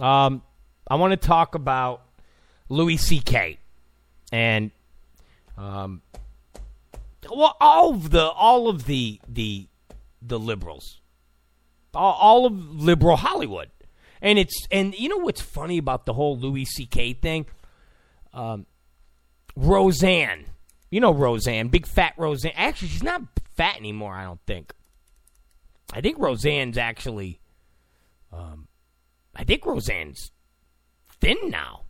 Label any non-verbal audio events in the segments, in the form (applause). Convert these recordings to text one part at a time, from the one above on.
Um, I want to talk about Louis C.K. and um, well, all of the all of the the the liberals, all, all of liberal Hollywood, and it's and you know what's funny about the whole Louis C.K. thing? Um, Roseanne, you know Roseanne, big fat Roseanne. Actually, she's not fat anymore. I don't think. I think Roseanne's actually. Um, I think Roseanne's thin now.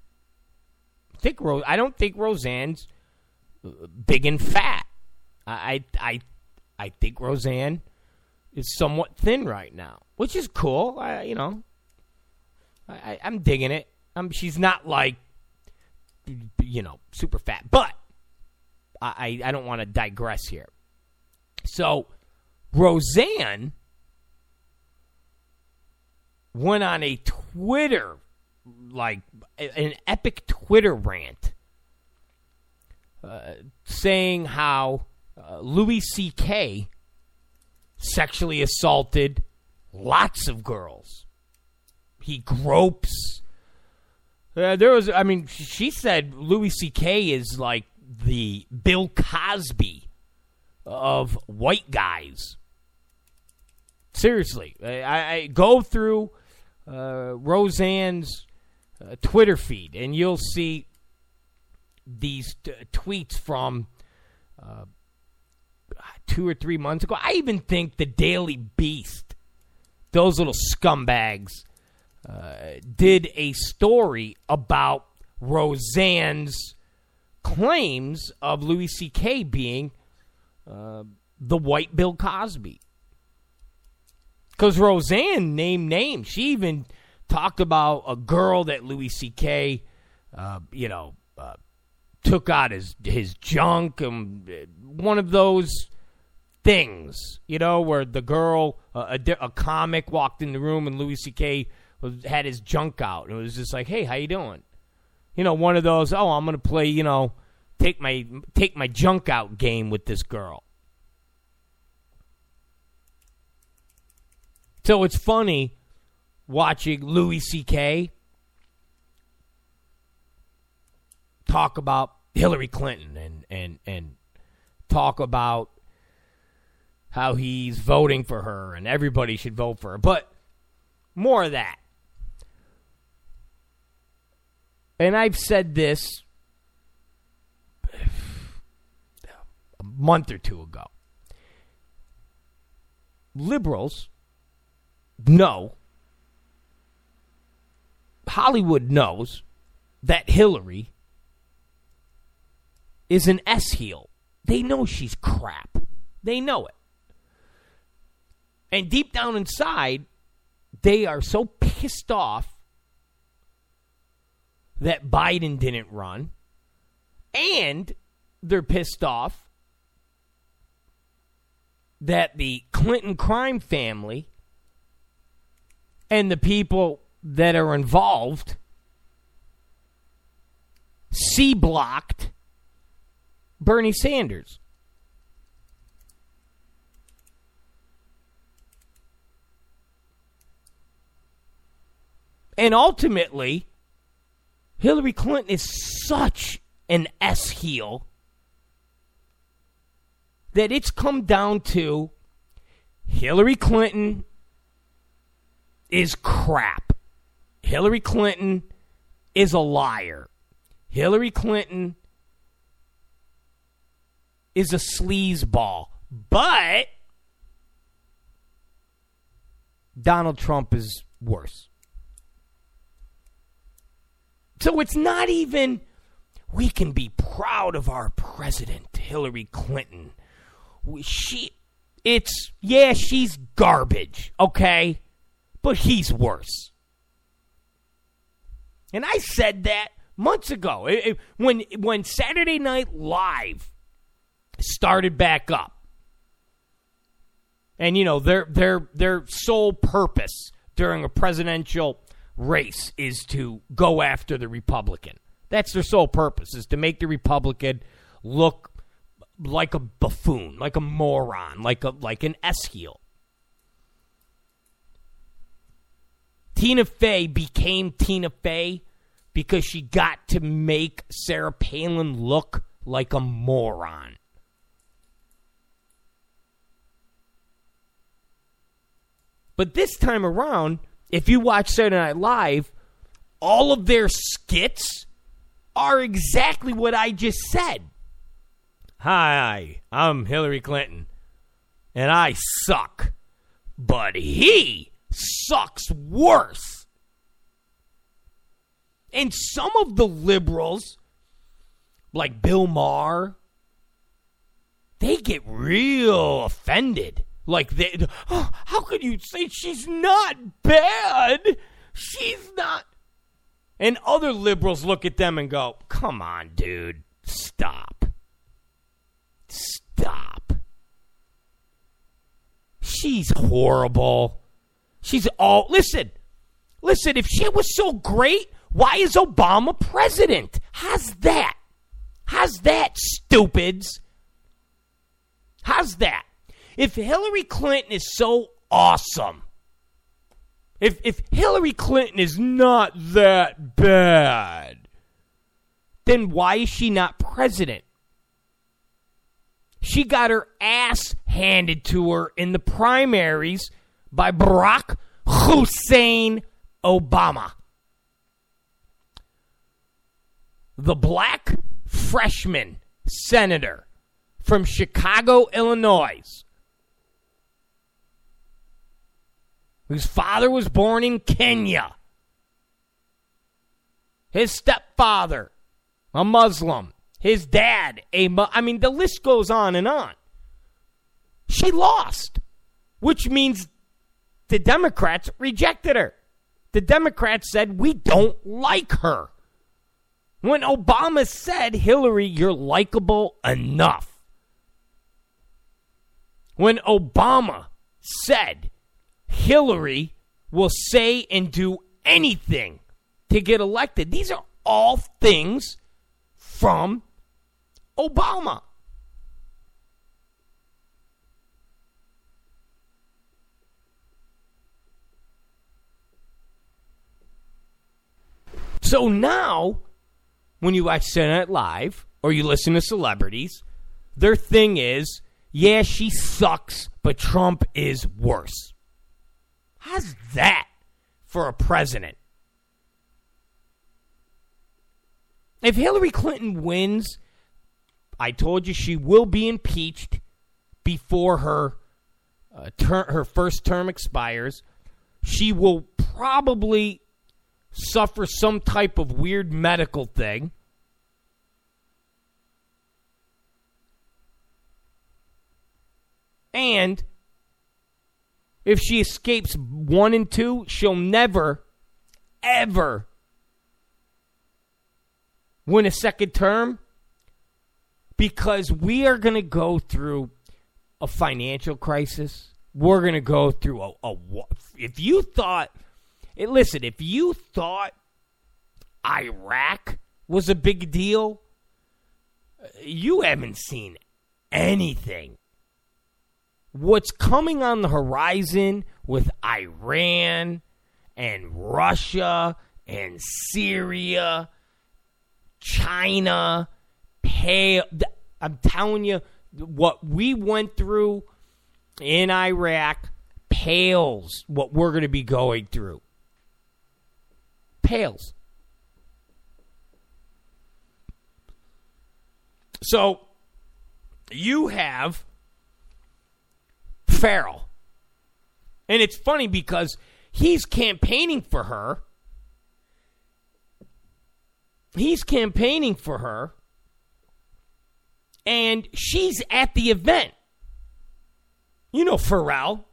I think Ro- I don't think Roseanne's uh, big and fat. I I I think Roseanne is somewhat thin right now, which is cool. I you know, I, I'm digging it. Um, she's not like you know super fat, but I I don't want to digress here. So Roseanne went on a Twitter like an epic Twitter rant uh, saying how uh, Louis C.K. sexually assaulted lots of girls. He gropes. Uh, there was, I mean, she said Louis C.K. is like the Bill Cosby of white guys. Seriously, I, I go through uh, Roseanne's uh, Twitter feed, and you'll see these t- tweets from uh, two or three months ago. I even think the Daily Beast, those little scumbags, uh, did a story about Roseanne's claims of Louis C.K. being uh, the white Bill Cosby. Because Roseanne named names. She even talked about a girl that Louis C.K. Uh, you know uh, took out his his junk and uh, one of those things, you know, where the girl uh, a, a comic walked in the room and Louis C.K. Was, had his junk out and it was just like, hey, how you doing? You know, one of those. Oh, I'm gonna play. You know, take my take my junk out game with this girl. So it's funny watching Louis C.K. talk about Hillary Clinton and, and, and talk about how he's voting for her and everybody should vote for her. But more of that. And I've said this a month or two ago. Liberals know Hollywood knows that Hillary is an S heel. They know she's crap. They know it. And deep down inside, they are so pissed off that Biden didn't run. And they're pissed off that the Clinton crime family and the people that are involved C blocked Bernie Sanders. And ultimately, Hillary Clinton is such an S heel that it's come down to Hillary Clinton is crap. Hillary Clinton is a liar. Hillary Clinton is a sleazeball. But Donald Trump is worse. So it's not even we can be proud of our president, Hillary Clinton. She it's yeah, she's garbage, okay? But he's worse. And I said that months ago it, it, when when Saturday Night Live started back up. And you know, their their their sole purpose during a presidential race is to go after the Republican. That's their sole purpose is to make the Republican look like a buffoon, like a moron, like a like an S Tina Fey became Tina Fey because she got to make Sarah Palin look like a moron. But this time around, if you watch Saturday Night Live, all of their skits are exactly what I just said. Hi, I'm Hillary Clinton, and I suck. But he sucks worse. And some of the liberals, like Bill Maher, they get real offended. Like they, oh, how could you say she's not bad? She's not. And other liberals look at them and go, "Come on, dude, stop, stop." She's horrible. She's all. Listen, listen. If she was so great, why is Obama president? How's that? How's that, stupids? How's that? If Hillary Clinton is so awesome, if if Hillary Clinton is not that bad, then why is she not president? She got her ass handed to her in the primaries by Barack Hussein Obama. The black freshman senator from Chicago, Illinois, whose father was born in Kenya. His stepfather, a Muslim. His dad, a Mu- I mean, the list goes on and on. She lost, which means the Democrats rejected her. The Democrats said, We don't like her. When Obama said, Hillary, you're likable enough. When Obama said, Hillary will say and do anything to get elected. These are all things from Obama. So now, when you watch Saturday Night Live or you listen to celebrities, their thing is, yeah, she sucks, but Trump is worse. How's that for a president? If Hillary Clinton wins, I told you she will be impeached before her uh, ter- her first term expires. She will probably suffer some type of weird medical thing. And if she escapes one and two, she'll never, ever win a second term because we are going to go through a financial crisis. We're going to go through a, a. If you thought, listen, if you thought Iraq was a big deal, you haven't seen anything what's coming on the horizon with Iran and Russia and Syria, China, pay, I'm telling you, what we went through in Iraq pales what we're going to be going through. Pales. So you have Pharrell. And it's funny because he's campaigning for her. He's campaigning for her. And she's at the event. You know Pharrell.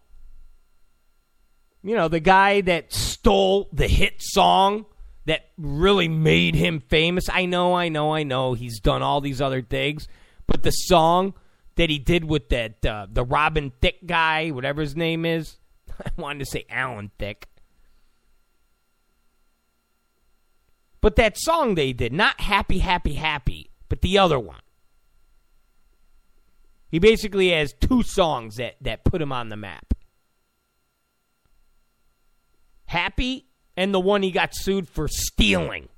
You know, the guy that stole the hit song that really made him famous. I know, I know, I know. He's done all these other things. But the song that he did with that uh, the Robin Thicke guy, whatever his name is. (laughs) I wanted to say Alan Thicke. But that song they did, not Happy, Happy, Happy, but the other one. He basically has two songs that, that put him on the map. Happy and the one he got sued for stealing.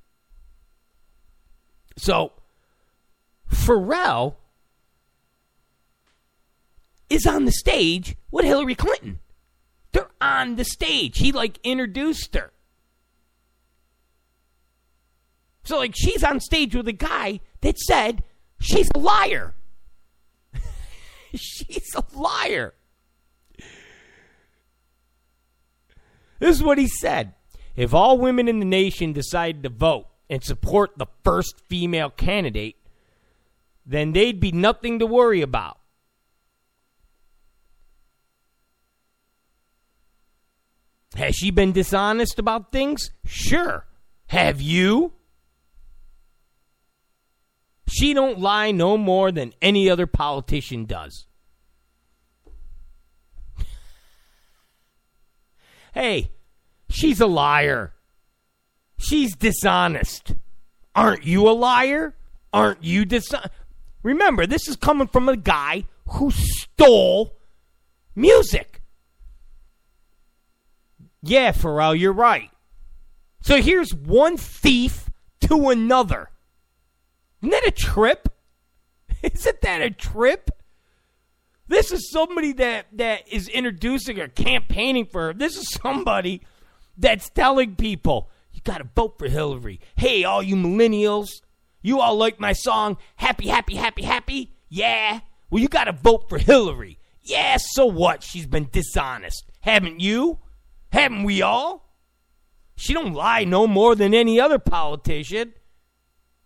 So, Pharrell is on the stage with Hillary Clinton. They're on the stage. He like introduced her. So like she's on stage with a guy that said she's a liar. (laughs) she's a liar. This is what he said. If all women in the nation decided to vote and support the first female candidate, then they'd be nothing to worry about. Has she been dishonest about things? Sure. Have you? She don't lie no more than any other politician does. Hey, she's a liar. She's dishonest. Aren't you a liar? Aren't you dishonest? Remember, this is coming from a guy who stole music. Yeah, Pharrell, you're right. So here's one thief to another. Isn't that a trip? (laughs) Isn't that a trip? This is somebody that, that is introducing or campaigning for her. This is somebody that's telling people, you got to vote for Hillary. Hey, all you millennials, you all like my song, Happy, Happy, Happy, Happy? Yeah. Well, you got to vote for Hillary. Yeah, so what? She's been dishonest. Haven't you? Haven't we all? She don't lie no more than any other politician.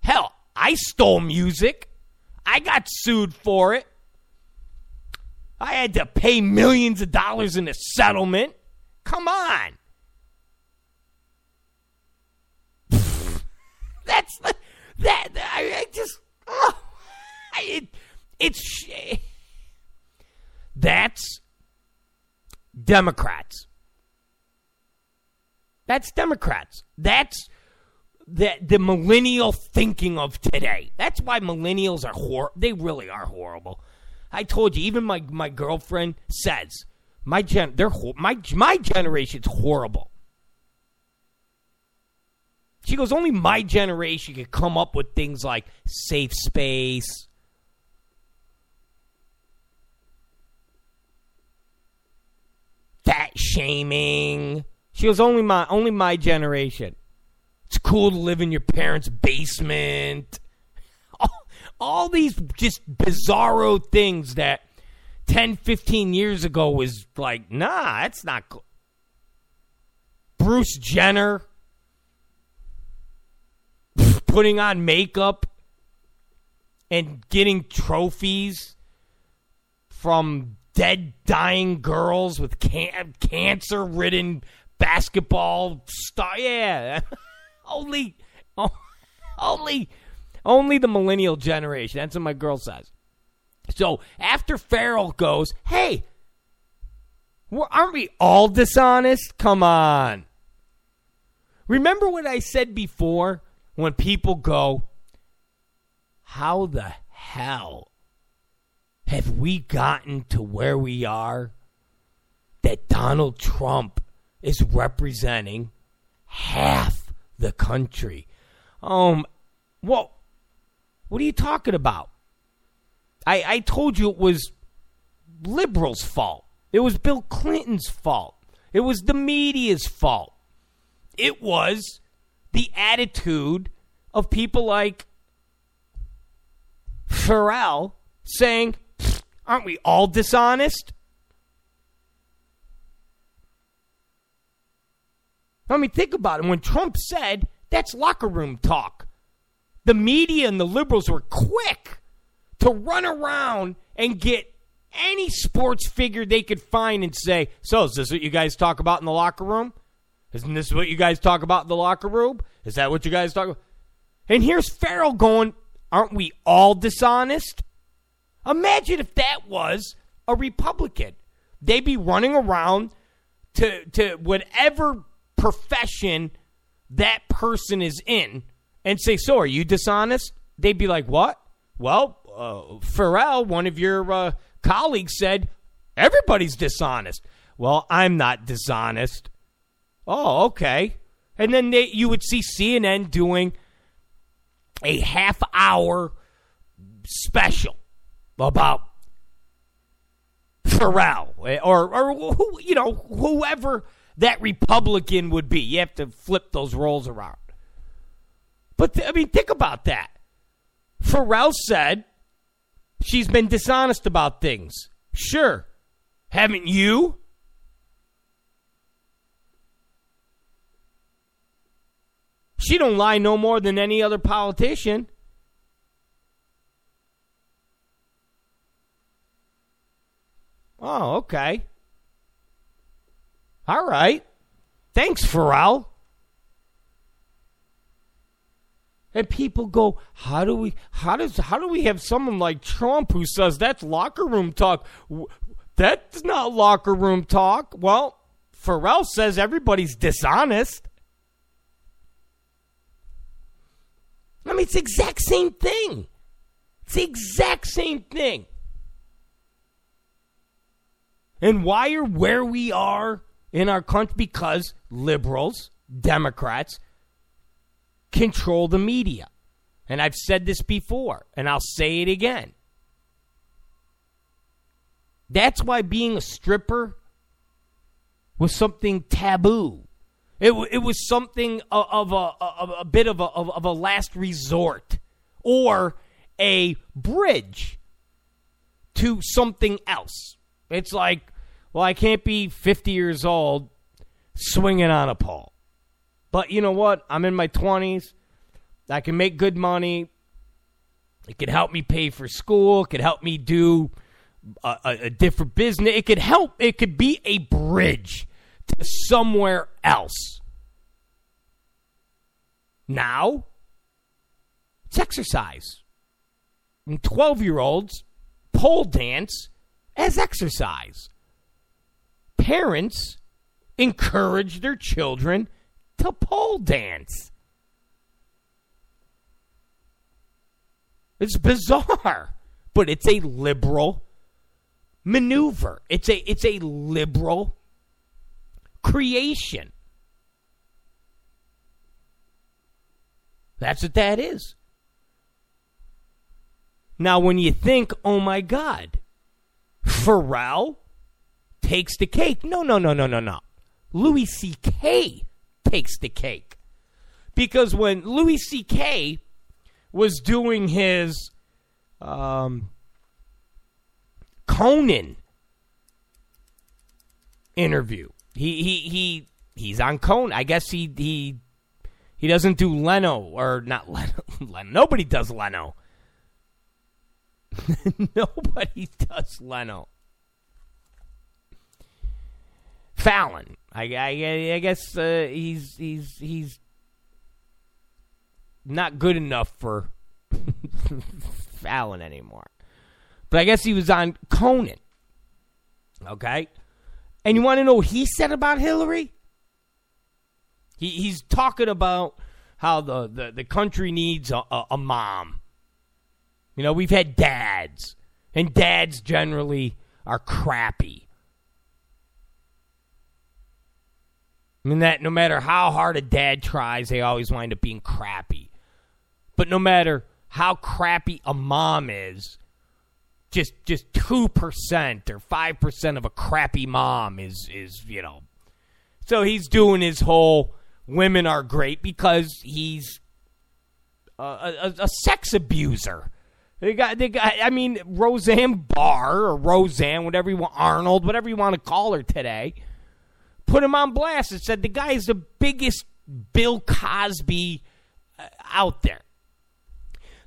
Hell, I stole music. I got sued for it. I had to pay millions of dollars in a settlement. Come on. (laughs) That's that. I, I just. Oh, it, it's. That's Democrats. That's Democrats. That's the the millennial thinking of today. That's why millennials are hor. They really are horrible. I told you. Even my my girlfriend says my gen. They're my my generation's horrible. She goes, only my generation could come up with things like safe space. Fat shaming. She goes, only my only my generation. It's cool to live in your parents' basement. All, these just bizarro things that 10, 15 years ago was like, nah, that's not cool. Bruce Jenner putting on makeup and getting trophies from dead, dying girls with can- cancer ridden basketball star. Yeah. (laughs) only, only, only the millennial generation. That's what my girl says. So after Pharrell goes, hey, aren't we all dishonest? Come on. Remember what I said before when people go, how the hell have we gotten to where we are that Donald Trump is representing half the country. Um, well, what are you talking about? I, I told you it was liberals' fault. It was Bill Clinton's fault. It was the media's fault. It was the attitude of people like Pharrell saying, Aren't we all dishonest? I mean, think about it. When Trump said that's locker room talk, the media and the liberals were quick to run around and get any sports figure they could find and say, So, is this what you guys talk about in the locker room? Isn't this what you guys talk about in the locker room? Is that what you guys talk about? And here's Pharrell going, Aren't we all dishonest? Imagine if that was a Republican. They'd be running around to, to whatever profession that person is in and say, So, are you dishonest? They'd be like, What? Well, uh, Pharrell, one of your uh, colleagues, said, Everybody's dishonest. Well, I'm not dishonest. Oh, okay. And then they, you would see CNN doing a half hour special about Pharrell or, or who, you know, whoever that Republican would be. You have to flip those roles around. But, th- I mean, think about that. Pharrell said she's been dishonest about things. Sure. Haven't you? She don't lie no more than any other politician. Oh, okay. All right. Thanks, Pharrell. And people go, how do we how does how do we have someone like Trump who says that's locker room talk? That's not locker room talk. Well, Pharrell says everybody's dishonest. I mean, it's the exact same thing. It's the exact same thing. And why are where we are in our country? Because liberals, Democrats, control the media. And I've said this before, and I'll say it again. That's why being a stripper was something taboo. It, it was something of a, of a bit of a, of a last resort or a bridge to something else. It's like, well, I can't be 50 years old swinging on a pole. But you know what? I'm in my 20s. I can make good money. It could help me pay for school. It could help me do a, a, a different business. It could help. It could be a bridge to somewhere else. Now, it's exercise. 12 year olds pole dance as exercise. Parents encourage their children to pole dance. It's bizarre, but it's a liberal maneuver. It's a it's a liberal creation. That's what that is. Now, when you think, oh my God, Pharrell takes the cake. No, no, no, no, no, no. Louis C.K. takes the cake. Because when Louis C.K. was doing his um, Conan interview, he, he, he, he's on Conan. I guess he, he, he doesn't do Leno, or not Leno. (laughs) Leno. Nobody does Leno. (laughs) Nobody does Leno. Fallon. I, I, I guess uh, he's he's he's not good enough for (laughs) Fallon anymore. But I guess he was on Conan. Okay? And you want to know what he said about Hillary? He, he's talking about how the, the, the country needs a, a, a mom. You know, we've had dads, and dads generally are crappy. I mean that no matter how hard a dad tries, they always wind up being crappy. But no matter how crappy a mom is, just just two percent or five percent of a crappy mom is is you know. So he's doing his whole women are great because he's a, a, a sex abuser. They got, they got. I mean, Roseanne Barr or Roseanne, whatever you want, Arnold, whatever you want to call her today, put him on blast and said the guy is the biggest Bill Cosby uh, out there.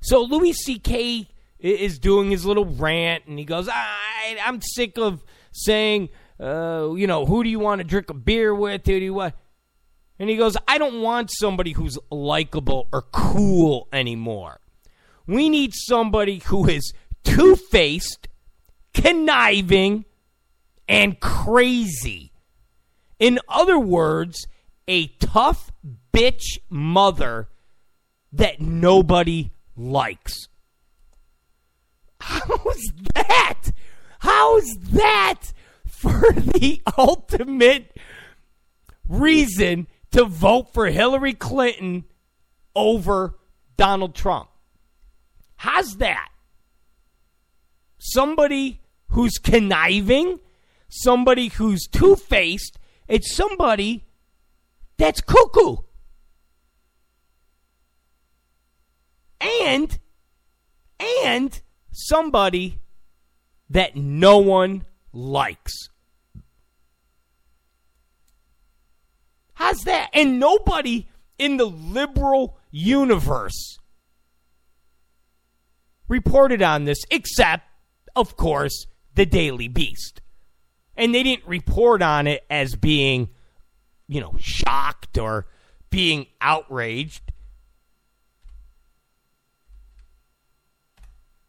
So Louis C.K. is doing his little rant, and he goes, I, "I'm sick of saying, uh, you know, who do you want to drink a beer with? Who do you want?" And he goes, I don't want somebody who's likable or cool anymore. We need somebody who is two faced, conniving, and crazy. In other words, a tough bitch mother that nobody likes. How's that? How's that for the (laughs) ultimate reason to vote for Hillary Clinton over Donald Trump. How's that? Somebody who's conniving, somebody who's two faced, it's somebody that's cuckoo. And, and somebody that no one likes. How's that? And nobody in the liberal universe reported on this except, of course, the Daily Beast. And they didn't report on it as being, you know, shocked or being outraged.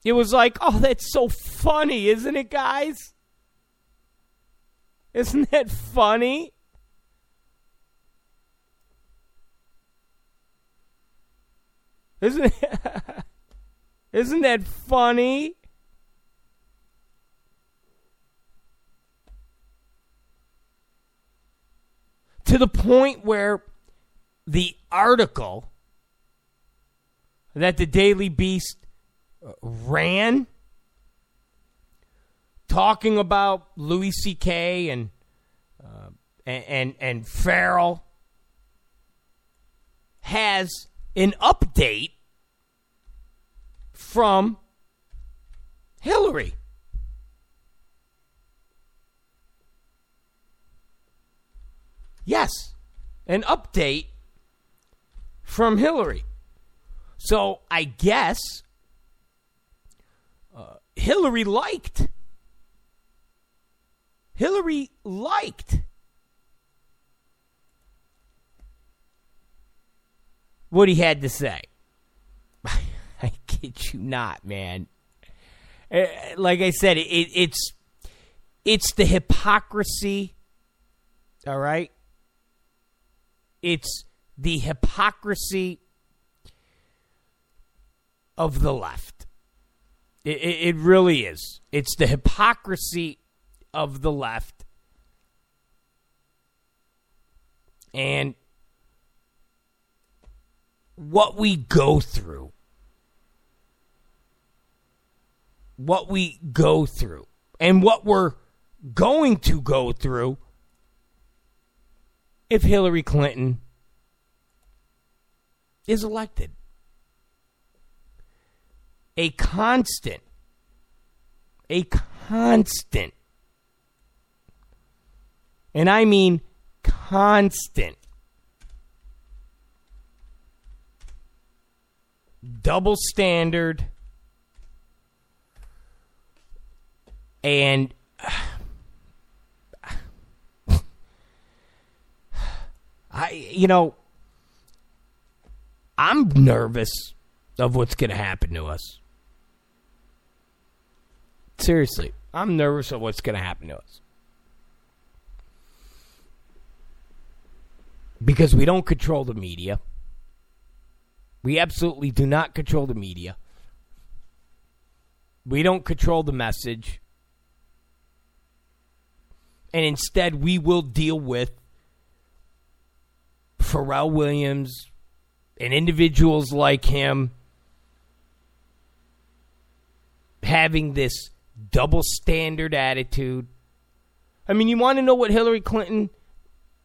It was like, oh, that's so funny, isn't it, guys? Isn't that funny? Isn't (laughs) Isn't that funny? To the point where the article that the Daily Beast ran talking about Louis C.K. and uh, and and, and Pharrell has an update from Hillary. Yes, an update from Hillary. So I guess uh, Hillary liked. Hillary liked what he had to say. (laughs) I kid you not, man. Uh, like I said, it, it's it's the hypocrisy. All right, it's the hypocrisy of the left. It, it, it really is. It's the hypocrisy of the left. And what we go through, what we go through, and what we're going to go through if Hillary Clinton is elected. A constant, a constant, and I mean constant double standard and I you know I'm nervous of what's going to happen to us. Seriously, I'm nervous of what's going to happen to us. Because we don't control the media. We absolutely do not control the media. We don't control the message. And instead, we will deal with Pharrell Williams and individuals like him having this double standard attitude. I mean, you want to know what Hillary Clinton,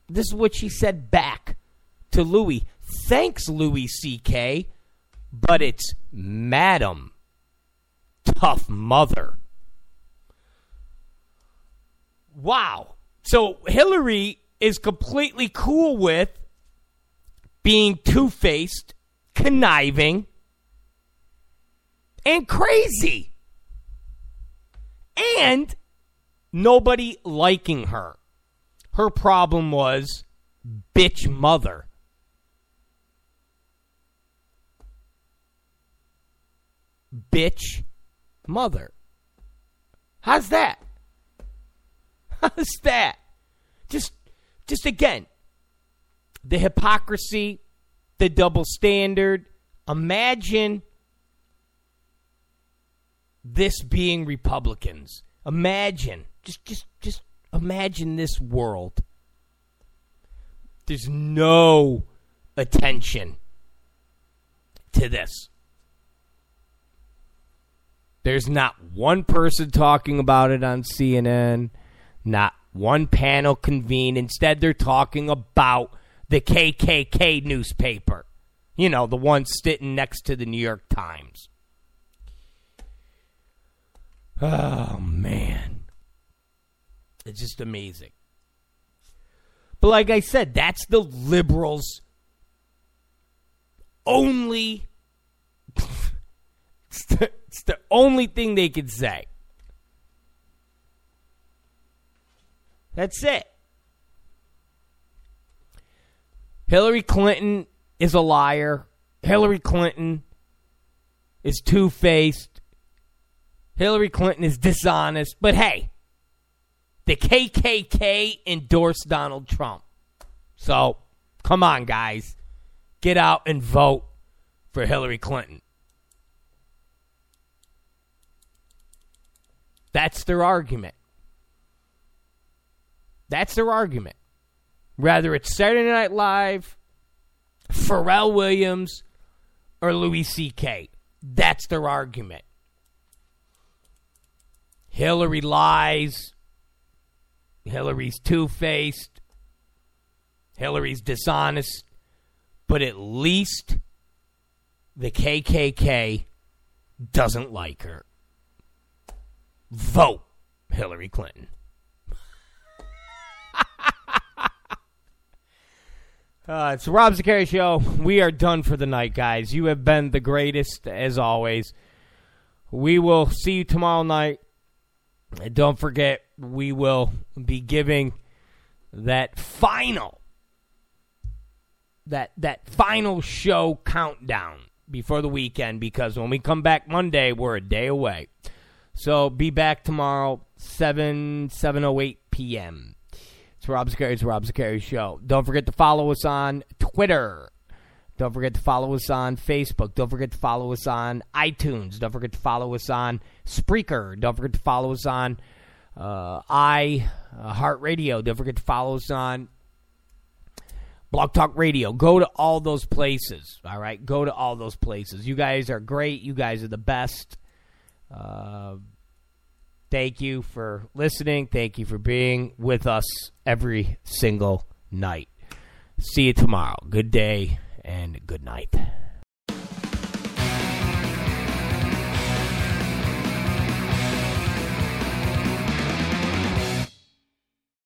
this is what she said back to Louis. Thanks, Louis C.K., but it's Madam Tough Mother. Wow. So Hillary is completely cool with being two faced, conniving, and crazy. And nobody liking her. Her problem was bitch mother. bitch mother. How's that? (laughs) How's that? Just just again, the hypocrisy, the double standard. Imagine this being Republicans. Imagine, just just just imagine this world. There's no attention to this. There's not one person talking about it on CNN, not one panel convened. Instead, they're talking about the KKK newspaper. You know, the one sitting next to the New York Times. Oh, man. It's just amazing. But like I said, that's the liberals' only. (laughs) it's, the, it's the only thing they can say. That's it. Hillary Clinton is a liar. Hillary Clinton is two faced. Hillary Clinton is dishonest. But hey, the KKK endorsed Donald Trump. So, come on, guys. Get out and vote for Hillary Clinton. That's their argument. That's their argument. Whether it's Saturday Night Live, Pharrell Williams, or Louis C.K., that's their argument. Hillary lies. Hillary's two faced. Hillary's dishonest. But at least the KKK doesn't like her. Vote Hillary Clinton. Uh, it's the Rob Zicari Show. We are done for the night, guys. You have been the greatest, as always. We will see you tomorrow night. And don't forget, we will be giving that final, that that final show countdown before the weekend. Because when we come back Monday, we're a day away. So be back tomorrow, seven seven oh eight p.m. It's Rob Zicari. It's Rob Zicari Show. Don't forget to follow us on Twitter. Don't forget to follow us on Facebook. Don't forget to follow us on iTunes. Don't forget to follow us on Spreaker. Don't forget to follow us on uh, i uh, Heart Radio. Don't forget to follow us on Blog Talk Radio. Go to all those places. All right, go to all those places. You guys are great. You guys are the best. Uh, Thank you for listening. Thank you for being with us every single night. See you tomorrow. Good day and good night.